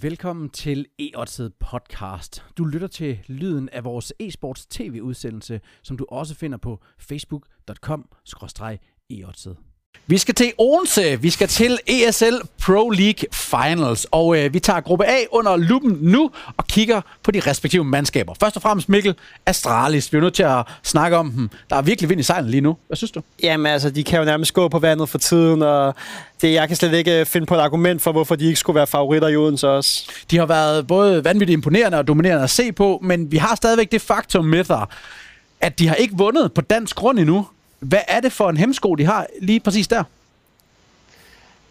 Velkommen til e podcast. Du lytter til lyden af vores e-sports tv-udsendelse, som du også finder på facebook.com-eotsed. Vi skal til Odense. Vi skal til ESL Pro League Finals. Og øh, vi tager gruppe A under lupen nu og kigger på de respektive mandskaber. Først og fremmest Mikkel Astralis. Vi er nødt til at snakke om dem. Der er virkelig vind i sejlen lige nu. Hvad synes du? Jamen altså, de kan jo nærmest gå på vandet for tiden, og det, jeg kan slet ikke finde på et argument for, hvorfor de ikke skulle være favoritter i Odense også. De har været både vanvittigt imponerende og dominerende at se på, men vi har stadigvæk det faktum med sig, at de har ikke vundet på dansk grund endnu. Hvad er det for en hemsko, de har lige præcis der?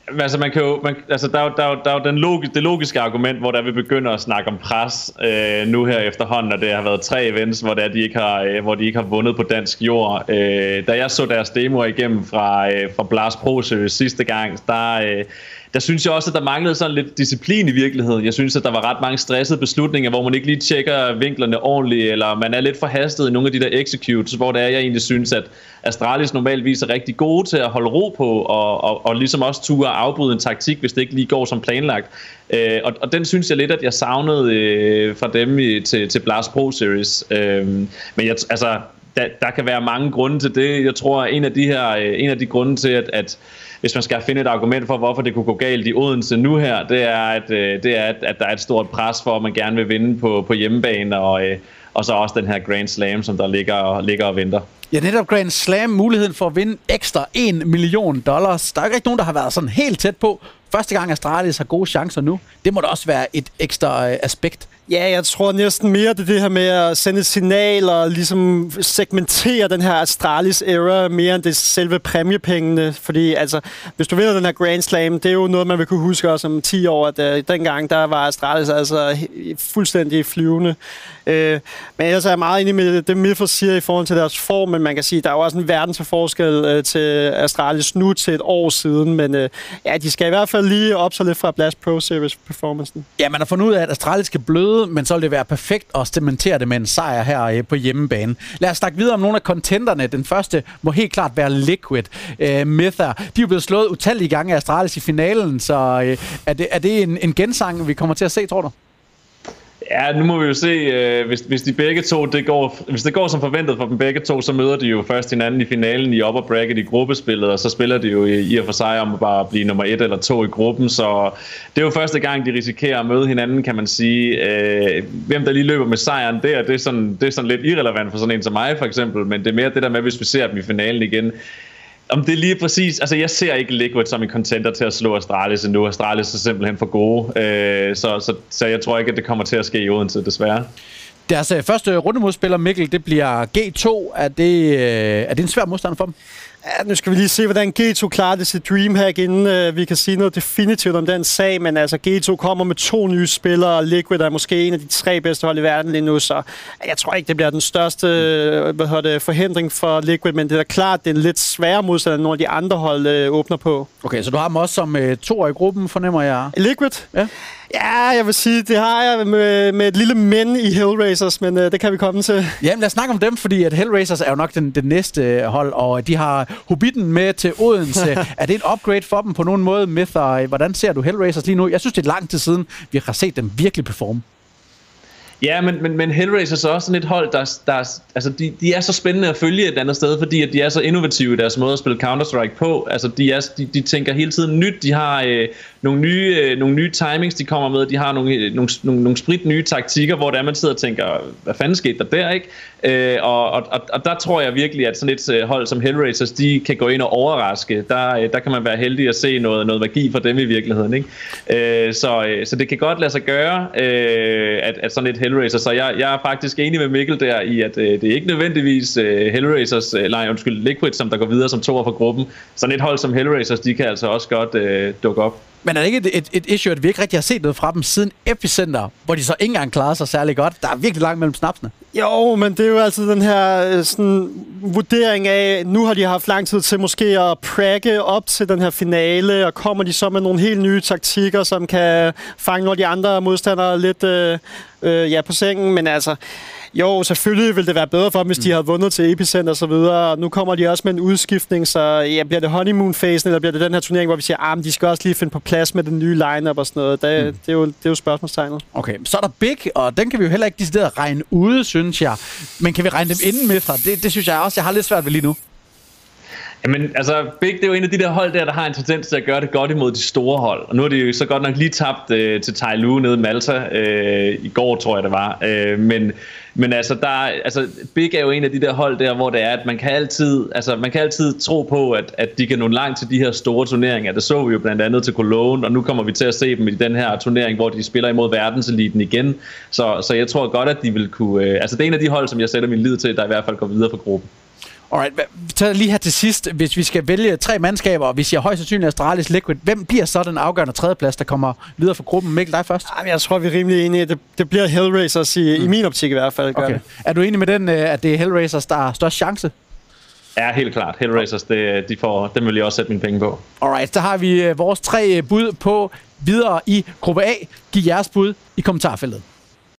Altså, man kan jo, man, altså der, er jo, der, er jo, der er jo den logiske, det logiske argument, hvor der vi begynder at snakke om pres øh, nu her efterhånden, og det har været tre events, hvor, det er, de ikke har, øh, hvor de ikke har vundet på dansk jord. Øh, da jeg så deres demoer igennem fra, øh, fra Blast Pro Series sidste gang, der, øh, der synes jeg også, at der manglede sådan lidt disciplin i virkeligheden. Jeg synes, at der var ret mange stressede beslutninger, hvor man ikke lige tjekker vinklerne ordentligt, eller man er lidt forhastet i nogle af de der executes, hvor det er, jeg egentlig synes, at Astralis normalvis er rigtig gode til at holde ro på, og, og, og ligesom også ture at afbryde en taktik, hvis det ikke lige går som planlagt. Øh, og, og den synes jeg lidt, at jeg savnede øh, fra dem i, til, til Blast Pro Series. Øh, men jeg, altså, der, der kan være mange grunde til det. Jeg tror, at en af de her, øh, en af de grunde til, at, at hvis man skal finde et argument for, hvorfor det kunne gå galt i Odense nu her, det er, at, øh, det er, at, at der er et stort pres for, at man gerne vil vinde på, på hjemmebane, og, øh, og så også den her Grand Slam, som der ligger, og, ligger og venter. Ja, netop Grand Slam, muligheden for at vinde ekstra 1 million dollars. Der er ikke rigtig nogen, der har været sådan helt tæt på. Første gang Astralis har gode chancer nu. Det må da også være et ekstra øh, aspekt. Ja, jeg tror næsten mere, det det her med at sende signaler og ligesom segmentere den her Astralis era mere end det selve præmiepengene. Fordi altså, hvis du vinder den her Grand Slam, det er jo noget, man vil kunne huske også om 10 år, at øh, dengang der var Astralis altså fuldstændig flyvende. Øh, men ellers er jeg meget enig med det, Milford siger i forhold til deres form, men man kan sige, der er jo også en verden til forskel øh, til Astralis nu til et år siden. Men øh, ja, de skal i hvert fald lige op så lidt fra Blast Pro Series performancen. Ja, man har fundet ud af, at Astralis skal bløde men så vil det være perfekt at cementere det med en sejr her øh, på hjemmebane. Lad os snakke videre om nogle af contenderne. Den første må helt klart være Liquid. Øh, Myther. De er jo blevet slået utallige gange af Astralis i finalen, så øh, er, det, er det en, en gensang, vi kommer til at se, tror du? Ja, nu må vi jo se, øh, hvis, hvis de begge to, det går, hvis det går som forventet for dem begge to, så møder de jo først hinanden i finalen i upper bracket i gruppespillet, og så spiller de jo i, i og for sig om at bare blive nummer et eller to i gruppen, så det er jo første gang, de risikerer at møde hinanden, kan man sige. Øh, hvem der lige løber med sejren der, det er, sådan, det er sådan lidt irrelevant for sådan en som mig for eksempel, men det er mere det der med, hvis vi ser dem i finalen igen, om det er lige præcis, altså jeg ser ikke Liquid som en contender til at slå Astralis endnu. Astralis er simpelthen for gode, øh, så, så, så jeg tror ikke, at det kommer til at ske i Odense, desværre. Deres øh, første rundemodspiller, Mikkel, det bliver G2. Er det, øh, er det en svær modstander for dem? Ja, nu skal vi lige se, hvordan G2 klarer det til Dreamhack, inden uh, vi kan sige noget definitivt om den sag. Men altså, G2 kommer med to nye spillere, og Liquid er måske en af de tre bedste hold i verden lige nu, så jeg tror ikke, det bliver den største hvad hedder det, forhindring for Liquid, men det er klart, det er en lidt sværere modstand, end nogle af de andre hold uh, åbner på. Okay, så du har dem også som uh, to i gruppen, fornemmer jeg? Liquid? Ja. Ja, jeg vil sige, det har jeg med, med et lille men i Hellraisers, men øh, det kan vi komme til. Jamen lad os snakke om dem, fordi at Hellraisers er jo nok den, den næste hold, og de har Hobbiten med til Odense. er det et upgrade for dem på nogen måde, Myth, og hvordan ser du Hellraisers lige nu? Jeg synes, det er lang tid siden, vi har set dem virkelig performe. Ja, men, men, men Hellraiser er også sådan et hold, der, der altså de, de er så spændende at følge et andet sted, fordi at de er så innovative i deres måde at spille Counter-Strike på. Altså de, er, de, de tænker hele tiden nyt, de har øh, nogle, nye, øh, nogle nye timings, de kommer med, de har nogle, øh, nogle, nogle, nogle sprit nye taktikker, hvor der man sidder og tænker, hvad fanden skete der der, ikke? Øh, og, og, og der tror jeg virkelig, at sådan et øh, hold som Hellraisers, de kan gå ind og overraske. Der, øh, der kan man være heldig at se noget, noget magi for dem i virkeligheden, ikke? Øh, så, øh, så det kan godt lade sig gøre, øh, at, at sådan et Hellraiser. Så jeg, jeg er faktisk enig med Mikkel der i, at øh, det er ikke nødvendigvis øh, Hellraisers, øh, nej undskyld, Liquid, som der går videre som toer for gruppen. Sådan et hold som Hellraisers, de kan altså også godt øh, dukke op. Men er det ikke et, et, et issue, at vi ikke rigtig har set noget fra dem siden Epicenter, hvor de så ikke engang klarede sig særlig godt? Der er virkelig langt mellem snapsene. Jo, men det er jo altid den her øh, sådan, vurdering af, nu har de haft lang tid til måske at prakke op til den her finale, og kommer de så med nogle helt nye taktikker, som kan fange nogle af de andre modstandere lidt øh, øh, ja, på sengen. Men altså, jo, selvfølgelig ville det være bedre for dem, hvis mm. de havde vundet til Epicenter og så videre. Nu kommer de også med en udskiftning, så ja, bliver det honeymoon-fasen, eller bliver det den her turnering, hvor vi siger, at ah, de skal også lige finde på plads med den nye lineup og sådan noget. Det, mm. det, er, jo, det er jo spørgsmålstegnet. Okay, så er der Big, og den kan vi jo heller ikke decideret regne ude, synes jeg. Men kan vi regne dem inden med fra? Det, det synes jeg også, jeg har lidt svært ved lige nu. Jamen, altså, Big, det er jo en af de der hold der, der har en tendens til at gøre det godt imod de store hold. Og nu har de jo så godt nok lige tabt øh, til Tai Lu nede i Malta øh, i går, tror jeg det var. Øh, men, men altså, der, altså, Big er jo en af de der hold der, hvor det er, at man kan altid, altså, man kan altid tro på, at, at de kan nå langt til de her store turneringer. Det så vi jo blandt andet til Cologne, og nu kommer vi til at se dem i den her turnering, hvor de spiller imod verdenseliten igen. Så, så jeg tror godt, at de vil kunne... Øh, altså, det er en af de hold, som jeg sætter min lid til, der i hvert fald går videre fra gruppen. Alright, tager lige her til sidst. Hvis vi skal vælge tre mandskaber, og vi siger højst sandsynligt Astralis Liquid, hvem bliver så den afgørende tredjeplads, der kommer videre fra gruppen? Mikkel, dig først. Jamen, jeg tror, vi er rimelig enige. Det, det bliver Hellraisers i, mm. i min optik i hvert fald. Okay. Det. Er du enig med den, øh, at det er Hellraisers, der har størst chance? Ja, helt klart. Hellraisers, det, de får, dem vil jeg også sætte mine penge på. Alright, så har vi øh, vores tre bud på videre i gruppe A. Giv jeres bud i kommentarfeltet.